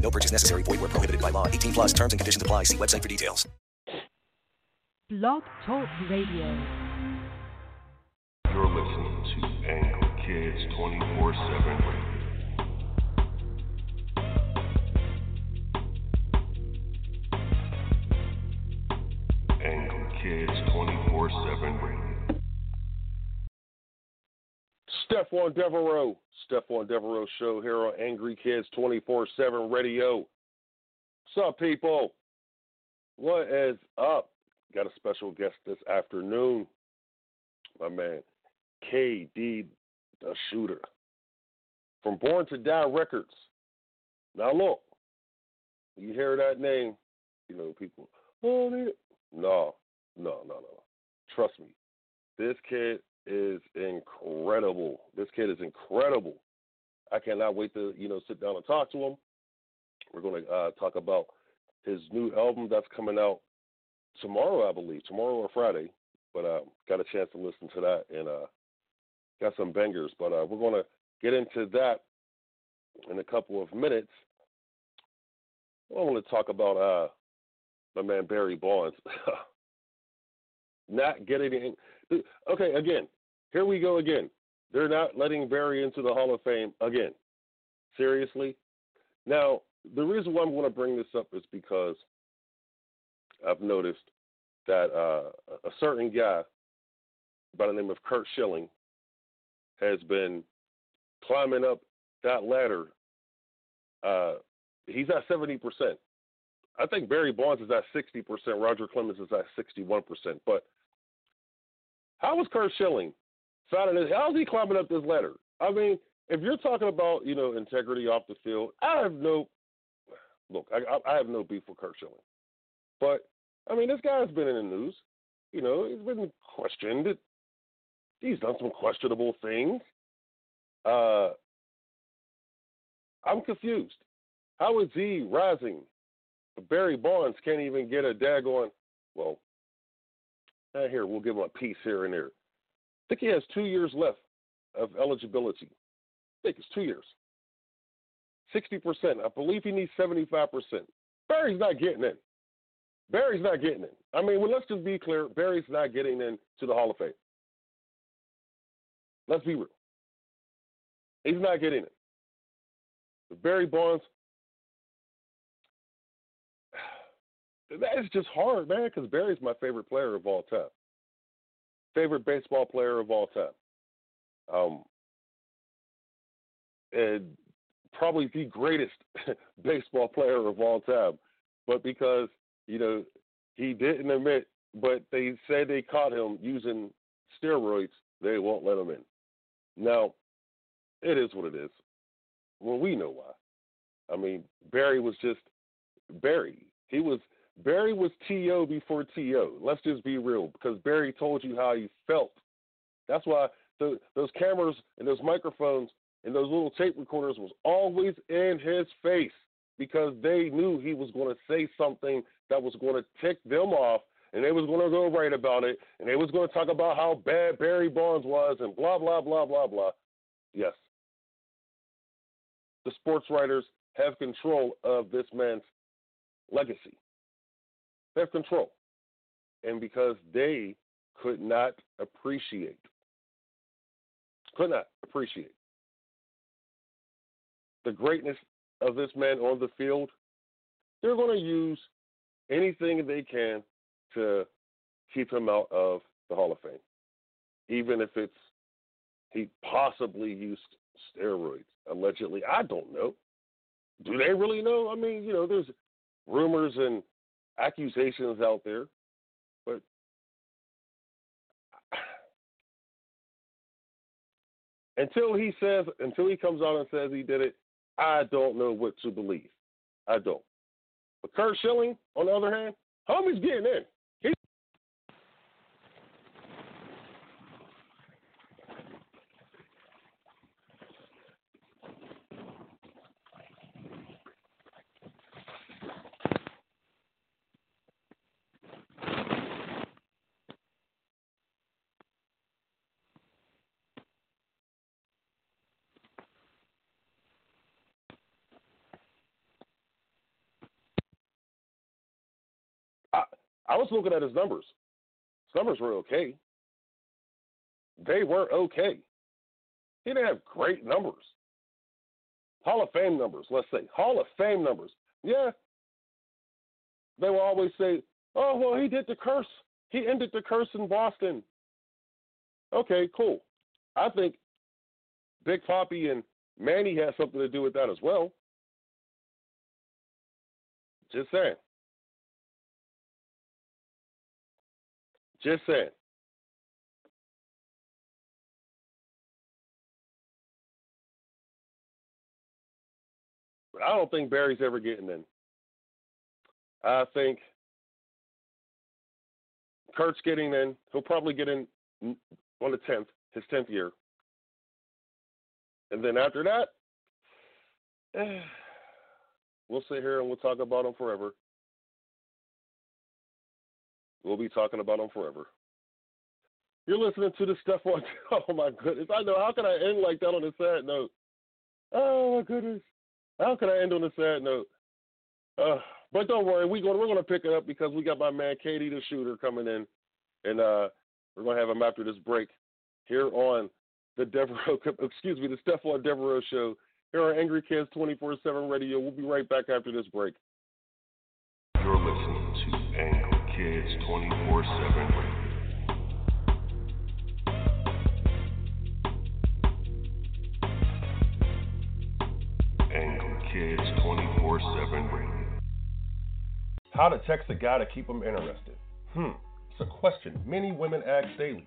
No purchase necessary. Void where prohibited by law. 18 plus terms and conditions apply. See website for details. Blog Talk Radio. You're listening to Angry Kids 24 7 Radio. Angry Kids 24 7 Radio. Stephon Devereux, Stephon Devereux Show here on Angry Kids 24 7 Radio. What's up, people? What is up? Got a special guest this afternoon. My man, KD Da Shooter from Born to Die Records. Now, look, you hear that name, you know, people, oh, no, no, no, no. Trust me, this kid is incredible. This kid is incredible. I cannot wait to you know sit down and talk to him. We're going to uh, talk about his new album that's coming out tomorrow, I believe, tomorrow or Friday. But uh, got a chance to listen to that and uh, got some bangers. But uh, we're going to get into that in a couple of minutes. I want to talk about uh, my man Barry Bonds. not getting in. Okay, again, here we go again. They're not letting Barry into the Hall of Fame again. Seriously? Now, the reason why I'm going to bring this up is because I've noticed that uh, a certain guy by the name of Curt Schilling has been climbing up that ladder. Uh, he's at 70%. I think Barry Bonds is at 60%. Roger Clemens is at 61%. But how is Curt Schilling finding this? How is he climbing up this ladder? I mean, if you're talking about you know integrity off the field, I have no look. I, I have no beef with Curt Schilling, but I mean this guy's been in the news. You know, he's been questioned. He's done some questionable things. Uh, I'm confused. How is he rising? Barry Bonds can't even get a daggone. Well, uh, here we'll give him a piece here and there. I think he has two years left of eligibility. I think it's two years. Sixty percent. I believe he needs seventy-five percent. Barry's not getting in. Barry's not getting in. I mean, well, let's just be clear. Barry's not getting in to the Hall of Fame. Let's be real. He's not getting it. But Barry Bonds, that is just hard, man, because Barry's my favorite player of all time. Favorite baseball player of all time. Um, and probably the greatest baseball player of all time. But because, you know, he didn't admit, but they said they caught him using steroids, they won't let him in. Now, it is what it is. Well, we know why. I mean, Barry was just Barry. He was Barry was T.O. before T.O. Let's just be real, because Barry told you how he felt. That's why the, those cameras and those microphones and those little tape recorders was always in his face because they knew he was going to say something that was going to tick them off and they was going to go right about it and they was going to talk about how bad Barry Bonds was and blah blah blah blah blah. Yes. The sports writers have control of this man's legacy. Have control. And because they could not appreciate, could not appreciate the greatness of this man on the field, they're going to use anything they can to keep him out of the Hall of Fame, even if it's he possibly used steroids allegedly. I don't know. Do they really know? I mean, you know, there's rumors and accusations out there, but until he says, until he comes out and says he did it, I don't know what to believe. I don't. But Curt Schilling, on the other hand, Homie's getting in. He I, was looking at his numbers. His numbers were okay. They were okay. He didn't have great numbers. Hall of Fame numbers, let's say. Hall of Fame numbers. Yeah. They will always say, oh, well, he did the curse. He ended the curse in Boston. Okay, cool. I think Big Papi and Manny has something to do with that as well. Just saying. Just saying. But I don't think Barry's ever getting in. I think Curt's getting in. He'll probably get in on the 10th, his 10th year. And then after that, we'll sit here and we'll talk about him forever. We'll be talking about them forever. You're listening to the Stephon. Oh my goodness! I know. How can I end like that on a sad note? Oh my goodness! How can I end on a sad note? Uh, but don't worry, we going we're gonna pick it up because we got my man KD Da Shooter coming in, and uh, we're gonna have him after this break here on the Devereux. Excuse me, the Stephon Devereux show here on Angry Kids 24/7 Radio. We'll be right back after this break. You're listening Kids 24/7 Radio. Angry Kids 24/7 Radio. How to text a guy to keep him interested? Hmm, it's a question many women ask daily.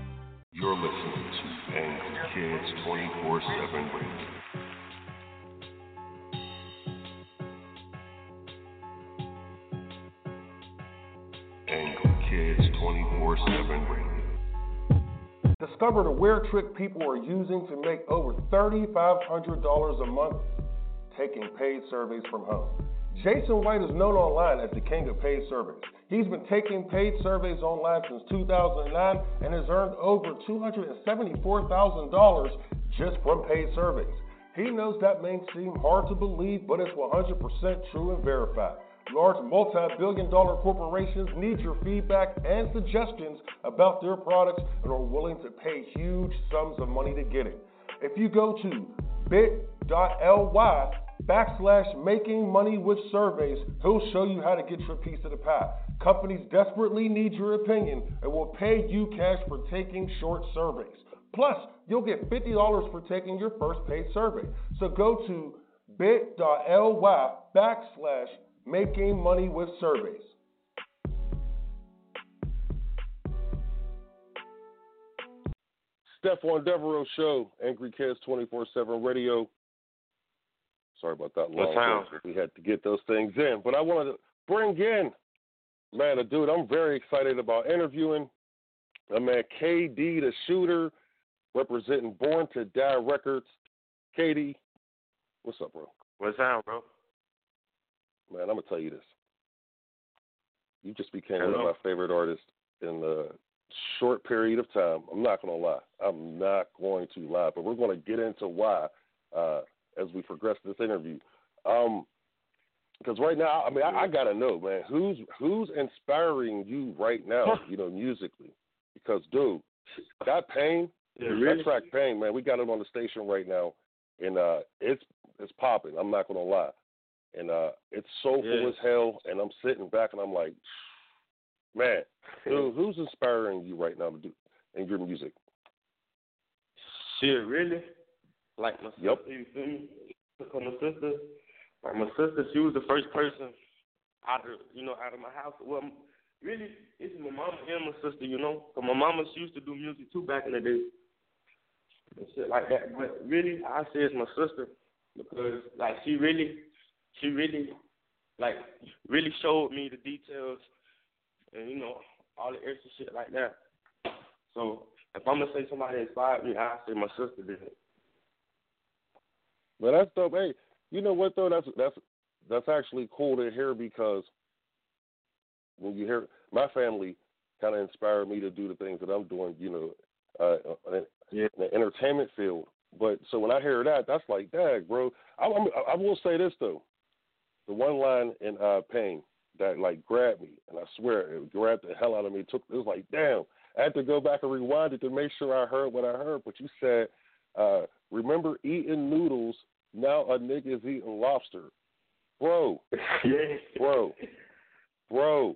You're listening to Angry Kids 24/7 Radio. Angry Kids 24/7 Radio. Discover the weird trick people are using to make over $3,500 a month taking paid surveys from home. Jason White is known online as the king of paid surveys. He's been taking paid surveys online since 2009 and has earned over $274,000 just from paid surveys. He knows that may seem hard to believe, but it's 100% true and verified. Large multi billion dollar corporations need your feedback and suggestions about their products and are willing to pay huge sums of money to get it. If you go to bit.ly backslash making money with surveys, he'll show you how to get your piece of the pie. Companies desperately need your opinion and will pay you cash for taking short surveys. Plus, you'll get $50 for taking your first paid survey. So go to bit.ly backslash making money with surveys. Stephon Devereux Show, Angry Kids 24 7 radio. Sorry about that long sound? We had to get those things in. But I wanted to bring in, man, a dude I'm very excited about interviewing. A man, KD Da Shooter, representing Born to Die Records. KD, what's up, bro? What's up, bro? Man, I'm going to tell you this. You just became one of my favorite artists in the short period of time. I'm not going to lie. I'm not going to lie, but we're going to get into why uh, as we progress this interview. Um, because right now, I mean, I, I gotta know, man, who's who's inspiring you right now, you know, musically? Because, dude, that pain, Yeah, that track pain, man, we got it on the station right now, and uh, it's it's popping. I'm not gonna lie, and uh, it's soulful Yeah. as hell. And I'm sitting back and I'm like, man, dude, who's inspiring you right now to do in your music? Shit, really? Like my Yep. sister, you feel me? Because my sister, like my sister, she was the first person out of you know out of my house. Well, really, it's my mama and my sister, you know. Cause my mama she used to do music too back in the day and shit like that. But really, I say it's my sister because like she really, she really, like really showed me the details and you know all the extra shit like that. So if I'm gonna say somebody inspired me, I say my sister did. But that's dope. Hey, you know what though? That's that's that's actually cool to hear because when you hear my family kind of inspired me to do the things that I'm doing, you know, uh, in, Yeah. in the entertainment field. But so when I hear that, that's like, dag, bro. I, I'm, I will say this though, the one line in uh, Pain that like grabbed me, and I swear it grabbed the hell out of me. It took it was like, damn. I had to go back and rewind it to make sure I heard what I heard. But you said, uh, remember eating noodles. Now a nigga is eating lobster, bro, yeah. bro, bro,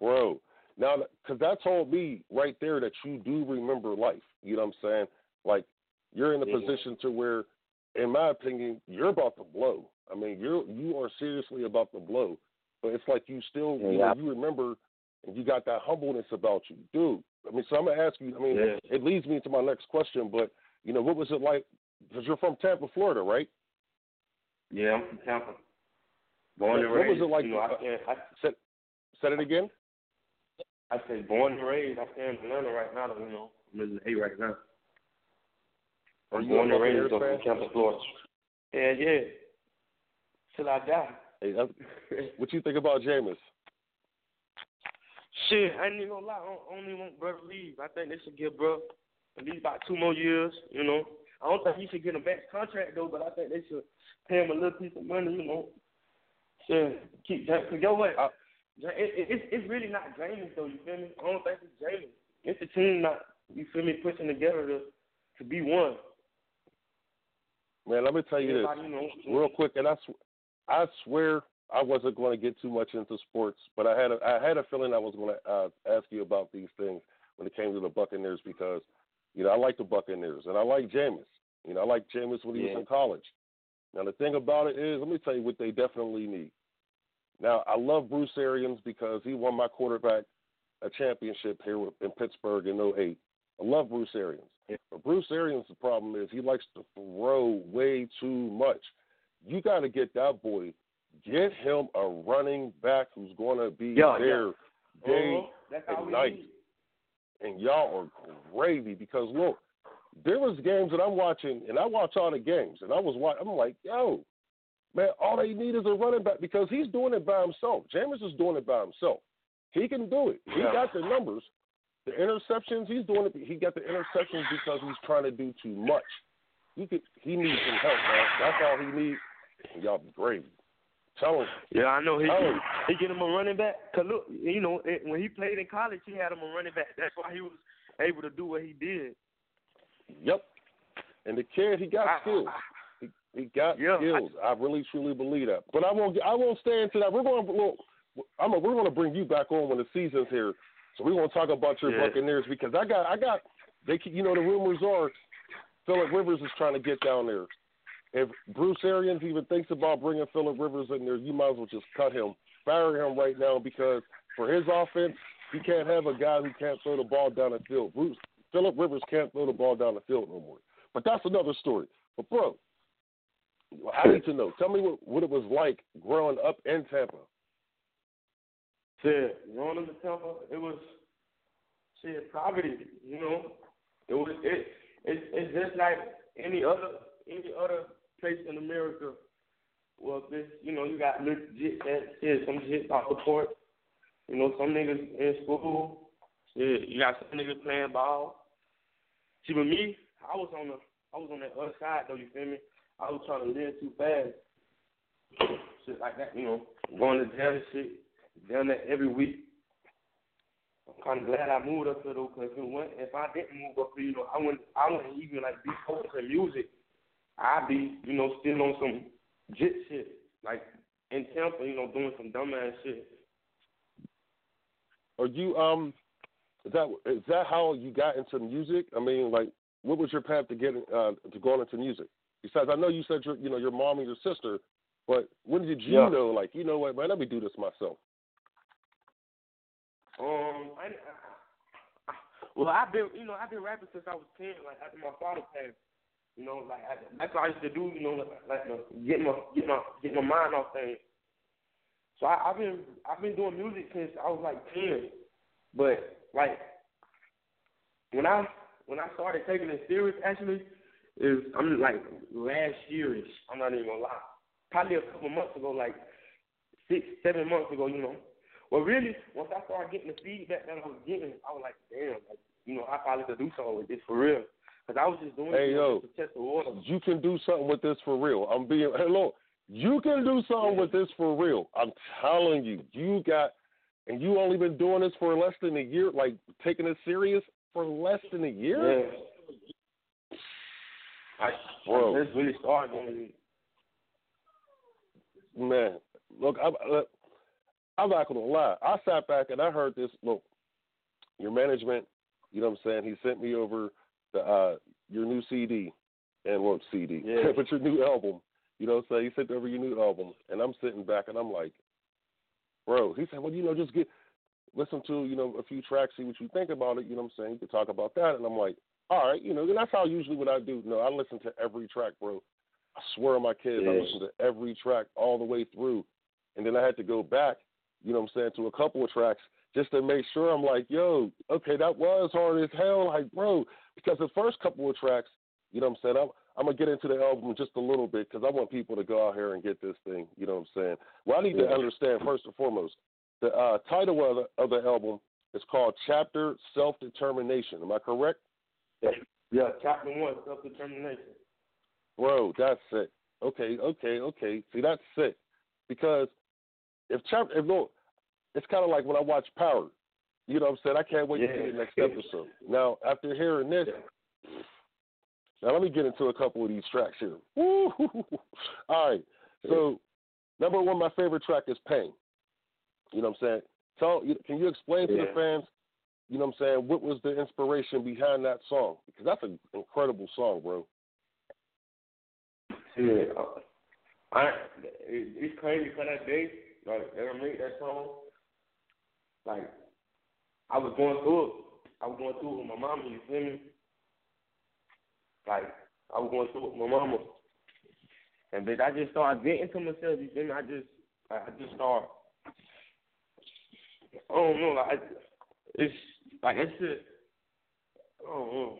bro. Now, because that told me right there that you do remember life. You know what I'm saying? Like you're in a Yeah. position to where, in my opinion, you're about to blow. I mean, you're you are seriously about to blow. But it's like you still, you know, you remember, and you got that humbleness about you, dude. I mean, so I'm gonna ask you. I mean, Yeah. it leads me to my next question. But you know, what was it like? Because you're from Tampa, Florida, right? Yeah, I'm from Tampa. Born and raised. What was it like? You know, I can't. I, Said, said it again. I said born and raised. I stay in Atlanta right now. You know, I'm in the A right now. Are I'm born and raised though, from Tampa, Florida. Yeah, yeah. Till I die. Hey, what you think about Jameis? Shit, I ain't even gonna lie. I I want bro to leave. I think they should give bro at least about two more years. You know, I don't think he should get a max contract though, but I think they should pay him a little piece of money. You know, shit, keep that. Cause yo, what? Uh, it, it, it's it's really not James though. You feel me? I don't think it's James. It's the team not. You feel me? Pushing together to to be one. Man, let me tell you this you know, real quick, and I, sw- I swear I wasn't going to get too much into sports, but I had a, I had a feeling I was going to uh, ask you about these things when it came to the Buccaneers because, you know, I like the Buccaneers and I like Jameis. You know, I like Jameis when he Yeah. was in college. Now the thing about it is, let me tell you what they definitely need. Now I love Bruce Arians because he won my quarterback a championship here in Pittsburgh in 08. I love Bruce Arians. But Bruce Arians, the problem is he likes to throw way too much. You got to get that boy, get him a running back who's going to be Yeah, there yeah. day Uh-huh. And night. need. And y'all are gravy because look, there was games that I'm watching, and I watch all the games, and I was watching. I'm like, yo, man, all they need is a running back because he's doing it by himself. Jameis is doing it by himself. He can do it. He Yeah. got the numbers. The interceptions, he's doing it. He got the interceptions because he's trying to do too much. He could, he needs some help, man. That's all he needs. Y'all be gravy. Tell him. Yeah, I know he him. he get him a running back. Cause look, you know, it, when he played in college, he had him a running back. That's why he was able to do what he did. Yep. And the kid, he got I- skills. He, he got Yeah, I- skills. I, really truly believe that. But I won't. I won't stay into that. We're going. to Look, I'm. A, we're going to bring you back on when the season's here. So we're going to talk about your Yeah. Buccaneers because I got. I got. They. You know the rumors are, Philip Rivers is trying to get down there. If Bruce Arians even thinks about bringing Philip Rivers in there, you might as well just cut him, fire him right now because for his offense, he can't have a guy who can't throw the ball down the field. Bruce Philip Rivers can't throw the ball down the field no more. But that's another story. But bro, I need to know. Tell me what, what it was like growing up in Tampa. Shit, growing up in Tampa, it was shit poverty. You know, it was it. It's it's just like any other any other place in America. Well, this you know you got legit shit, some shit off the court. You know, some niggas in school. Shit, you got some niggas playing ball. See, with me, I was on the I was on that other side though. You feel me? I was trying to live too fast. Shit like that, you know, going to jail and shit, down there every week. I'm kind of glad I moved up here though, cause if it went, if I didn't move up here, you know, I wouldn't, I wouldn't even like be focusing music. I'd be, you know, still on some jit shit, like in Tampa, you know, doing some dumbass shit. Are you um? Is that is that how you got into music? I mean, like, what was your path to getting uh, to going into music? Besides, I know you said your, you know, your mom and your sister, but when did you Yeah. know, like, you know what, man, let me do this myself? Um, I, I, well, I've been, you know, I've been rapping since I was ten. Like after my father passed, you know, like that's what I used to do. You know, like, like get my get my get my mind off things. So I, I've been I've been doing music since I was like ten. But like when I when I started taking it serious, actually, is I'm like last yearish. I'm not even gonna lie. Probably a couple months ago, like six, seven months ago, you know. Well, really, once I started getting the feedback that I was getting, I was like, damn, like, you know, I probably could do something with this for real. Because I was just doing Hey yo, to test the water. you can do something with this for real. I'm being hello. You can do something with this for real. I'm telling you, you got, and you only been doing this for less than a year, like taking it serious for less than a year. Yeah. I, Bro. I just really started. Man, look, I'm, look, I'm not gonna lie. I sat back and I heard this. Look, your management, you know what I'm saying? He sent me over the uh your new CD and well CD, Yeah. but your new album. You know what I'm saying? He sent over your new album, and I'm sitting back and I'm like, bro. He said, well, you know, just get listen to you know a few tracks, see what you think about it. You know what I'm saying? You could talk about that, and I'm like, all right, you know, and that's how usually what I do. No, I listen to every track, bro. I swear on my kids, I listen to every track all the way through, and then I had to go back, you know what I'm saying, to a couple of tracks just to make sure I'm like, yo, okay, that was hard as hell, like, bro, because the first couple of tracks, you know what I'm saying, I'm, I'm gonna get into the album just a little bit because I want people to go out here and get this thing, you know what I'm saying. Well, I need to understand first and foremost, the uh, title of the, of the album is called Chapter Self Determination. Am I correct? Yeah, chapter one, self determination. Bro, that's sick. Okay, okay, okay. See, that's sick because if chapter, if it's kind of like when I watch Power. You know what I'm saying? I can't wait to see the next episode. Now, after hearing this, now let me get into a couple of these tracks here. Woo! All right. So, number one, my favorite track is Pain. You know what I'm saying? Tell, can you explain to the fans? You know what I'm saying? What was the inspiration behind that song? Because that's an incredible song, bro. Yeah, I it's crazy because that day, like that I made that song, like I was going through it. I was going through it with my mama. You feel me? Like I was going through it with my mama, and then I just started venting to myself. You feel me? I just, I just started. I don't know. Like it's like it's shit. I don't know.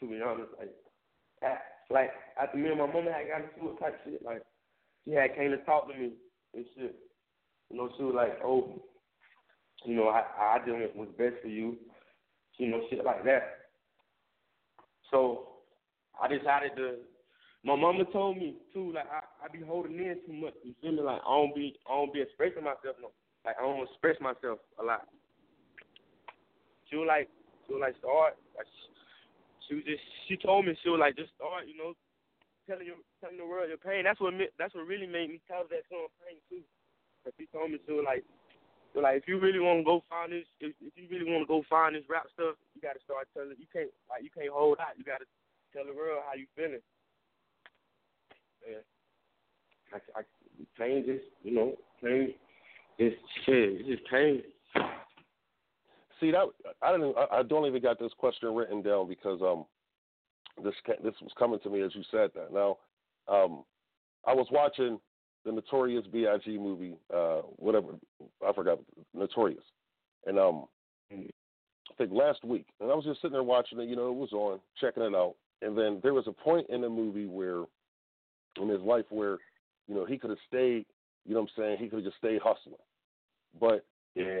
To be honest, like. Like after me and my mama had got into it type shit, like she had came to talk to me and shit. You know, she was like, Oh, you know, I I did what was best for you, you know, shit like that. So I decided to my mama told me too, like I, I be holding in too much, you feel me? Like I don't be I don't be expressing myself no. Like I don't express myself a lot. She was like she was like start like she was just she told me she was like just start you know telling you telling the world your pain that's what that's what really made me tell that song pain too but she told me she was like was like if you really want to go find this if, if you really want to go find this rap stuff you got to start telling you can't like you can't hold out you got to tell the world how you feeling yeah I, I pain just you know pain it's shit just pain see that I didn't. I don't even got this question written down because um, this this was coming to me as you said that. Now, um, I was watching the Notorious B.I.G. movie, uh, whatever I forgot, Notorious, and um, I think last week, and I was just sitting there watching it. You know, it was on, checking it out, and then there was a point in the movie where, in his life, where you know he could have stayed. You know what I'm saying? He could have just stayed hustling, but yeah.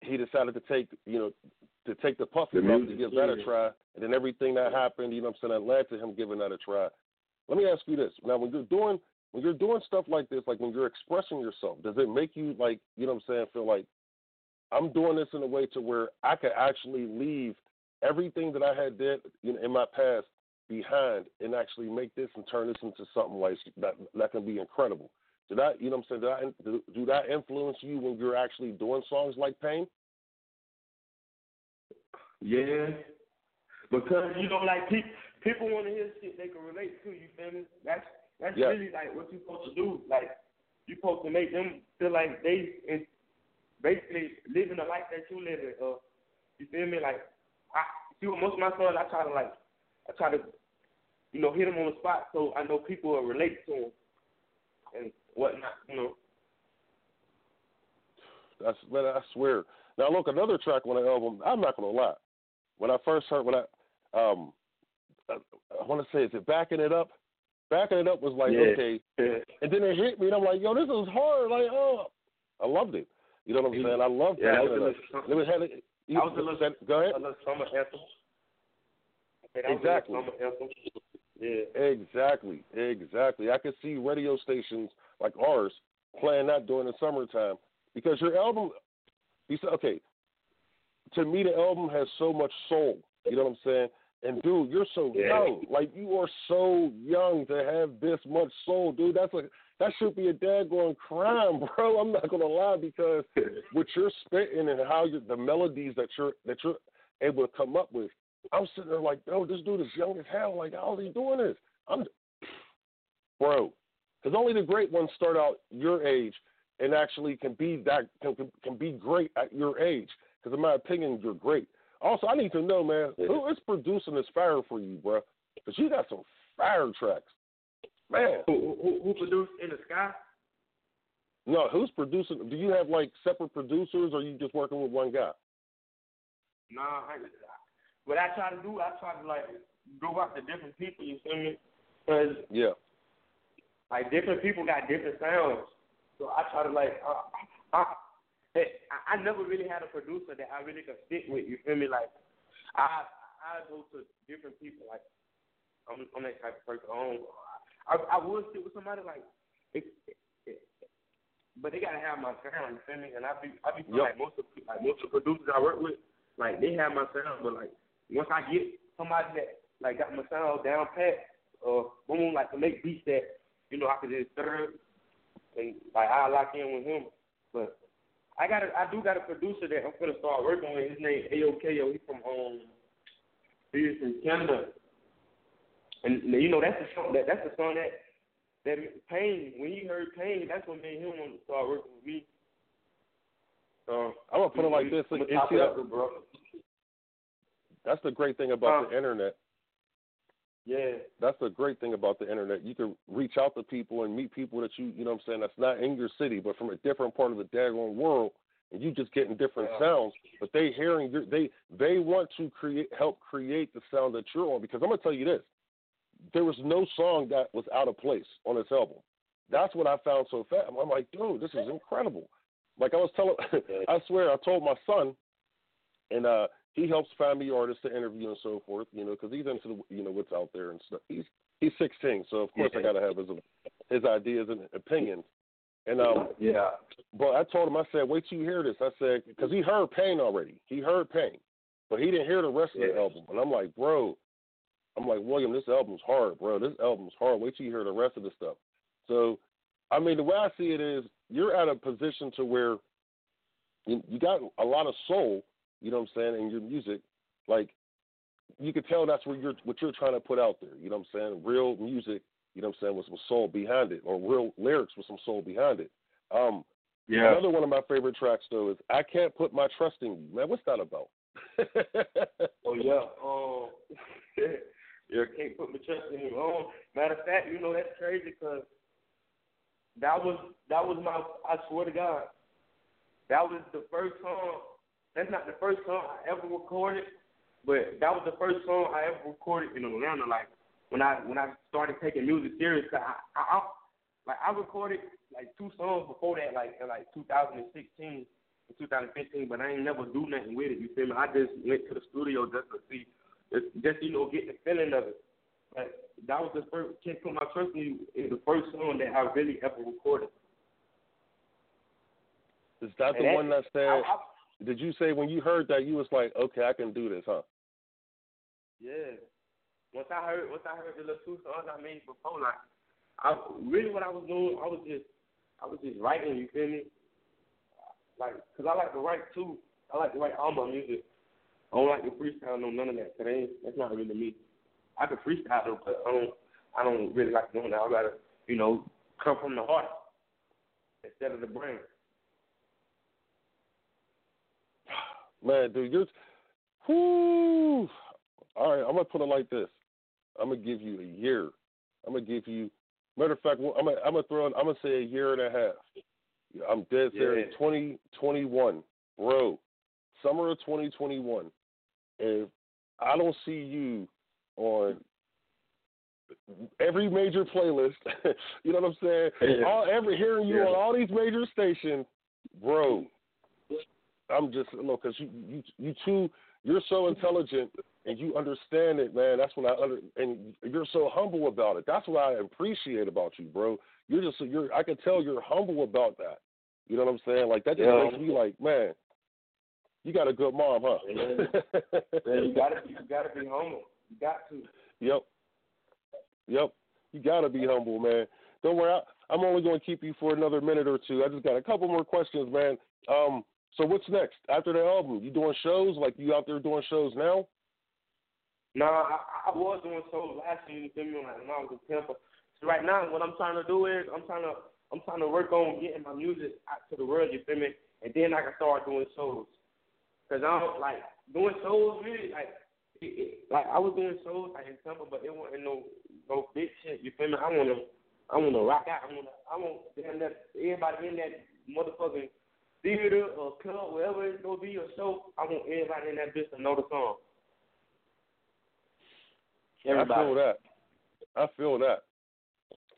he decided to take you know to take the puffy route to give that a try, and then everything that happened, you know what I'm saying, that led to him giving that a try. Let me ask you this: Now, when you're doing when you're doing stuff like this, like when you're expressing yourself, does it make you like you know what I'm saying, feel like I'm doing this in a way to where I could actually leave everything that I had did you know, in my past behind and actually make this and turn this into something like that that can be incredible. Do that, you know what I'm saying? Do that, do that influence you when you're actually doing songs like Pain? Yeah, because you know, like people people want to hear shit they can relate to. You feel me? That's that's yeah. really like what you're supposed to do. Like you're supposed to make them feel like they is basically living the life that you living. Uh, you feel me? Like I see with most of my songs, I try to like I try to you know hit them on the spot so I know people will relate to them and whatnot. You know. That's man, I swear. Now look, another track on the album. I'm not gonna lie. When I first heard, when I um, I, I want to say, is it backing it up? Backing it up was like yeah. okay, and then it hit me, and I'm like, yo, this is hard. Like, oh, I loved it. You know what I'm saying? I loved yeah, backing it. Up. It was had it. You, I was a little, go ahead. A little summer anthem. Exactly. Summer anthem. Yeah. Exactly. Exactly. I could see radio stations like ours playing that during the summertime because your album. You said okay to me, the album has so much soul. You know what I'm saying? And dude, you're so yeah. young. Like you are so young to have this much soul, dude. That's a that should be a daggone crime, bro. I'm not gonna lie because what you're spitting and how you the melodies that you're that you're able to come up with. I'm sitting there like, oh, this dude is young as hell. Like, how is he doing this? I'm, bro, because only the great ones start out your age and actually can be that can can be great at your age. Because in my opinion, you're great. Also, I need to know, man, who is producing this fire for you, bro? Because you got some fire tracks, man. Who, who, who produced in the sky? No, who's producing? Do you have like separate producers, or are you just working with one guy? Nah, I, what I try to do, I try to like go out to different people. You feel me? Cause yeah, like different people got different sounds. So I try to like, uh, I, Hey, I, I never really had a producer that I really could stick with. You feel me? Like, I I go to different people. Like, I'm I'm that type of person. I don't, I, I would stick with somebody like, if, if, but they gotta have my sound. You feel me? And I be I be yep. like most of like most of the producers I work with, like they have my sound. But like once I get somebody that like got my sound down pat, or uh, boom, like to make beats that you know I could just stir and like I lock in with him. But I got a, I do got a producer that I'm gonna start working with. His name AOKO. He's from um, he's from Canada, and you know that's the song that that's the song that that Pain. When he heard Pain, that's what made him want to start working with me. So I'm gonna put it like this: that, bro. That's the great thing about the internet. Yeah. That's the great thing about the internet. You can reach out to people and meet people that you, you know what I'm saying, that's not in your city, but from a different part of the daggone world, and you just getting different yeah. sounds, but they hearing your, they they want to create help create the sound that you're on because I'm gonna tell you this. There was no song that was out of place on this album. That's what I found so fast. I'm like, dude, this is incredible. Like I was telling I swear I told my son and uh he helps find me artists to interview and so forth, you know, because he's into the, you know what's out there and stuff. He's he's 16, so of course I got to have his his ideas and opinions. And um, yeah. But I told him, I said, wait till you hear this. I said, because he heard Pain already. He heard Pain, but he didn't hear the rest of the album. And I'm like, bro, I'm like William, this album's hard, bro. This album's hard. Wait till you hear the rest of the stuff. So, I mean, the way I see it is, you're at a position to where you, you got a lot of soul you know what I'm saying, in your music, like you could tell that's what you're what you're trying to put out there. You know what I'm saying? Real music, you know what I'm saying, with some soul behind it, or real lyrics with some soul behind it. Um, yeah. Another one of my favorite tracks though is "I Can't Put My Trust in You." Man, what's that about? oh yeah. Um, yeah, I can't put my trust in him. Um, matter of fact, you know that's crazy because that was that was my. I swear to God, that was the first song. That's not the first song I ever recorded, but that was the first song I ever recorded in Atlanta. Like when I when I started taking music serious, I, I, I like I recorded like two songs before that, like in like 2016 and 2015, but I ain't never do nothing with it. You feel me? I just went to the studio just to see, just, just you know, get the feeling of it. But that was the first. Can't put my trust in you. Is the first song that I really ever recorded. Is that And the that- one that said? I, I, did you say when you heard that you was like, okay, I can do this, huh? Yeah. Once I heard, once I heard the little two songs I made before, like, I really what I was doing, I was just, I was just writing. You feel me? Like, cause I like to write too. I like to write all my music. I don't like to freestyle, no none of that. Ain't, that's not really me. I can freestyle though, but I don't, I don't really like doing that. I gotta, you know, come from the heart instead of the brain. Man, dude, you're. Whoo! All right, I'm gonna put it like this. I'm gonna give you a year. I'm gonna give you. Matter of fact, I'm gonna, I'm gonna throw. in- I'm gonna say a year and a half. I'm dead serious. Yeah. 2021, bro. Summer of 2021. If I don't see you on every major playlist, you know what I'm saying? Yeah. All every hearing you Yeah. on all these major stations, bro. I'm just look because you you you too you're so intelligent and you understand it, man. That's when I under and you're so humble about it. That's what I appreciate about you, bro. You're just you're I can tell you're humble about that. You know what I'm saying? Like that just Yeah. makes me like, man, you got a good mom, huh? Yeah, you gotta, you gotta be humble. You got to. Yep. Yep. You gotta be humble, man. Don't worry, I, I'm only going to keep you for another minute or two. I just got a couple more questions, man. Um, so what's next after the album? You doing shows? Like you out there doing shows now? No, I, I was doing shows last year. You feel me? Like when I was in Tampa. So right now, what I'm trying to do is I'm trying to I'm trying to work on getting my music out to the world. You feel me? And then I can start doing shows. Cause I don't like doing shows really like like I was doing shows like in Tampa, but it wasn't no no big shit. You feel me? I wanna I wanna rock out. I wanna I want damn everybody in that motherfucking theater or club, wherever it's gonna be a show. I want everybody in that bitch to know the song. Everybody. I feel that. I feel that.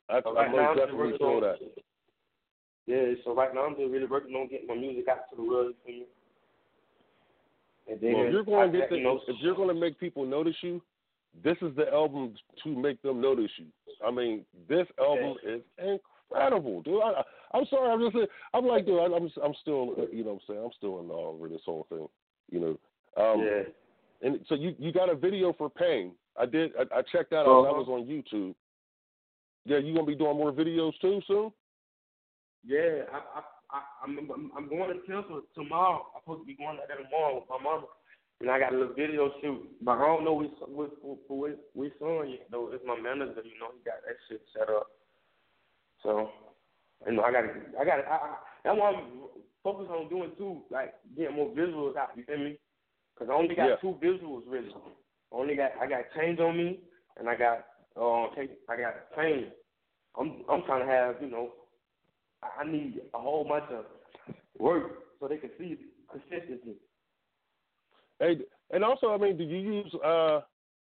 I, So I right now, most definitely feel that. Yeah, so right now I'm just really working on getting my music out to the world. You? And then Well, if you're going to get the, if you're going to make people notice you, this is the album to make them notice you. I mean, this album is incredible, dude. I, I- I'm sorry, I'm just, I'm like, dude, I'm, I'm still, you know, what I'm saying, I'm still in awe over this whole thing, you know. Um, yeah. And so you, you got a video for Pain. I did. I, I checked that out. That Uh-huh. was on YouTube. Yeah, you gonna be doing more videos too soon? Yeah, I, I, I, I'm, I'm, going to Tampa tomorrow. I'm supposed to be going out there tomorrow with my mama, and I got a little video shoot. But I don't know which, which, which, which song yet though. It's my manager, you know, he got that shit set up. So, you know, I got, I got, I, I, that's what I'm focused on doing too, like getting more visuals out. You feel me? Cause I only got Yeah. two visuals really. I only got, I got change on me, and I got, uh, I got pain. I'm, I'm trying to have, you know, I- need a whole bunch of work so they can see consistency. Hey, and also, I mean, do you use uh,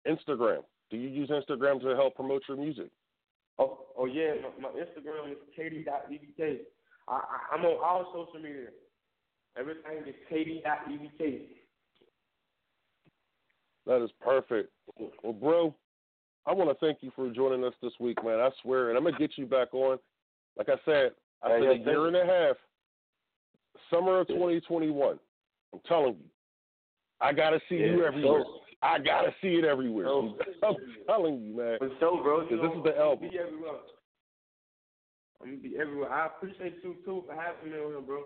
Instagram? Do you use Instagram to help promote your music? Oh, oh yeah, my, my Instagram is katie.evk. I, I, I'm on all social media. Everything is katie.evk. That is perfect. Well, bro, I want to thank you for joining us this week, man. I swear, and I'm gonna get you back on. Like I said, I Yeah, said yeah, a year and a half, summer of 2021. I'm telling you, I gotta see you everywhere. so- I gotta see it everywhere. So- I'm telling you, man. For sure, bro. Because this is the I'm gonna album. I'm gonna be everywhere. I appreciate you too for having me on here, bro.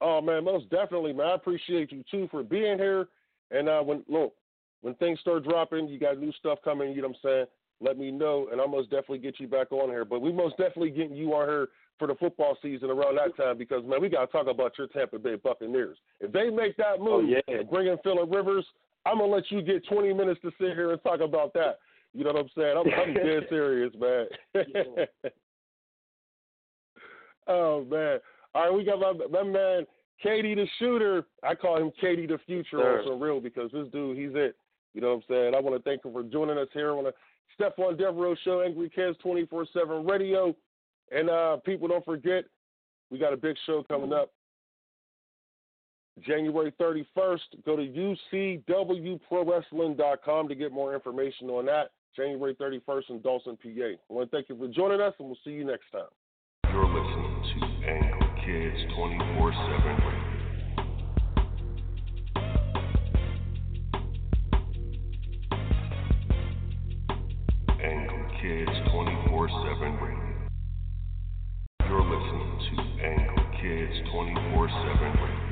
Oh man, most definitely, man. I appreciate you too for being here. And uh, when look, when things start dropping, you got new stuff coming. You know what I'm saying? let me know, and I'll most definitely get you back on here. But we most definitely getting you on here for the football season around that time because man, we got to talk about your Tampa Bay Buccaneers. If they make that Oh, move, yeah. and bring in Philip Rivers, I'm gonna let you get 20 minutes to sit here and talk about that. You know what I'm saying? I'm, I'm dead serious, man. Oh man! All right, we got my my man KD Da Shooter. I call him Katie the future Sir. on real because this dude, he's it. You know what I'm saying? I want to thank him for joining us here on the Stephon Devereux Show, Angry Kids 24/7 Radio. And uh, people, don't forget, we got a big show coming up. January 31st. Go to ucwprowrestling.com to get more information on that. January 31st in Dawson, PA. I want to thank you for joining us, and we'll see you next time. Angry Kids 24 7 Radio. Angry Kids 24 7 Radio. You're listening to Angry Kids 24 7 Radio.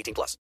18 plus.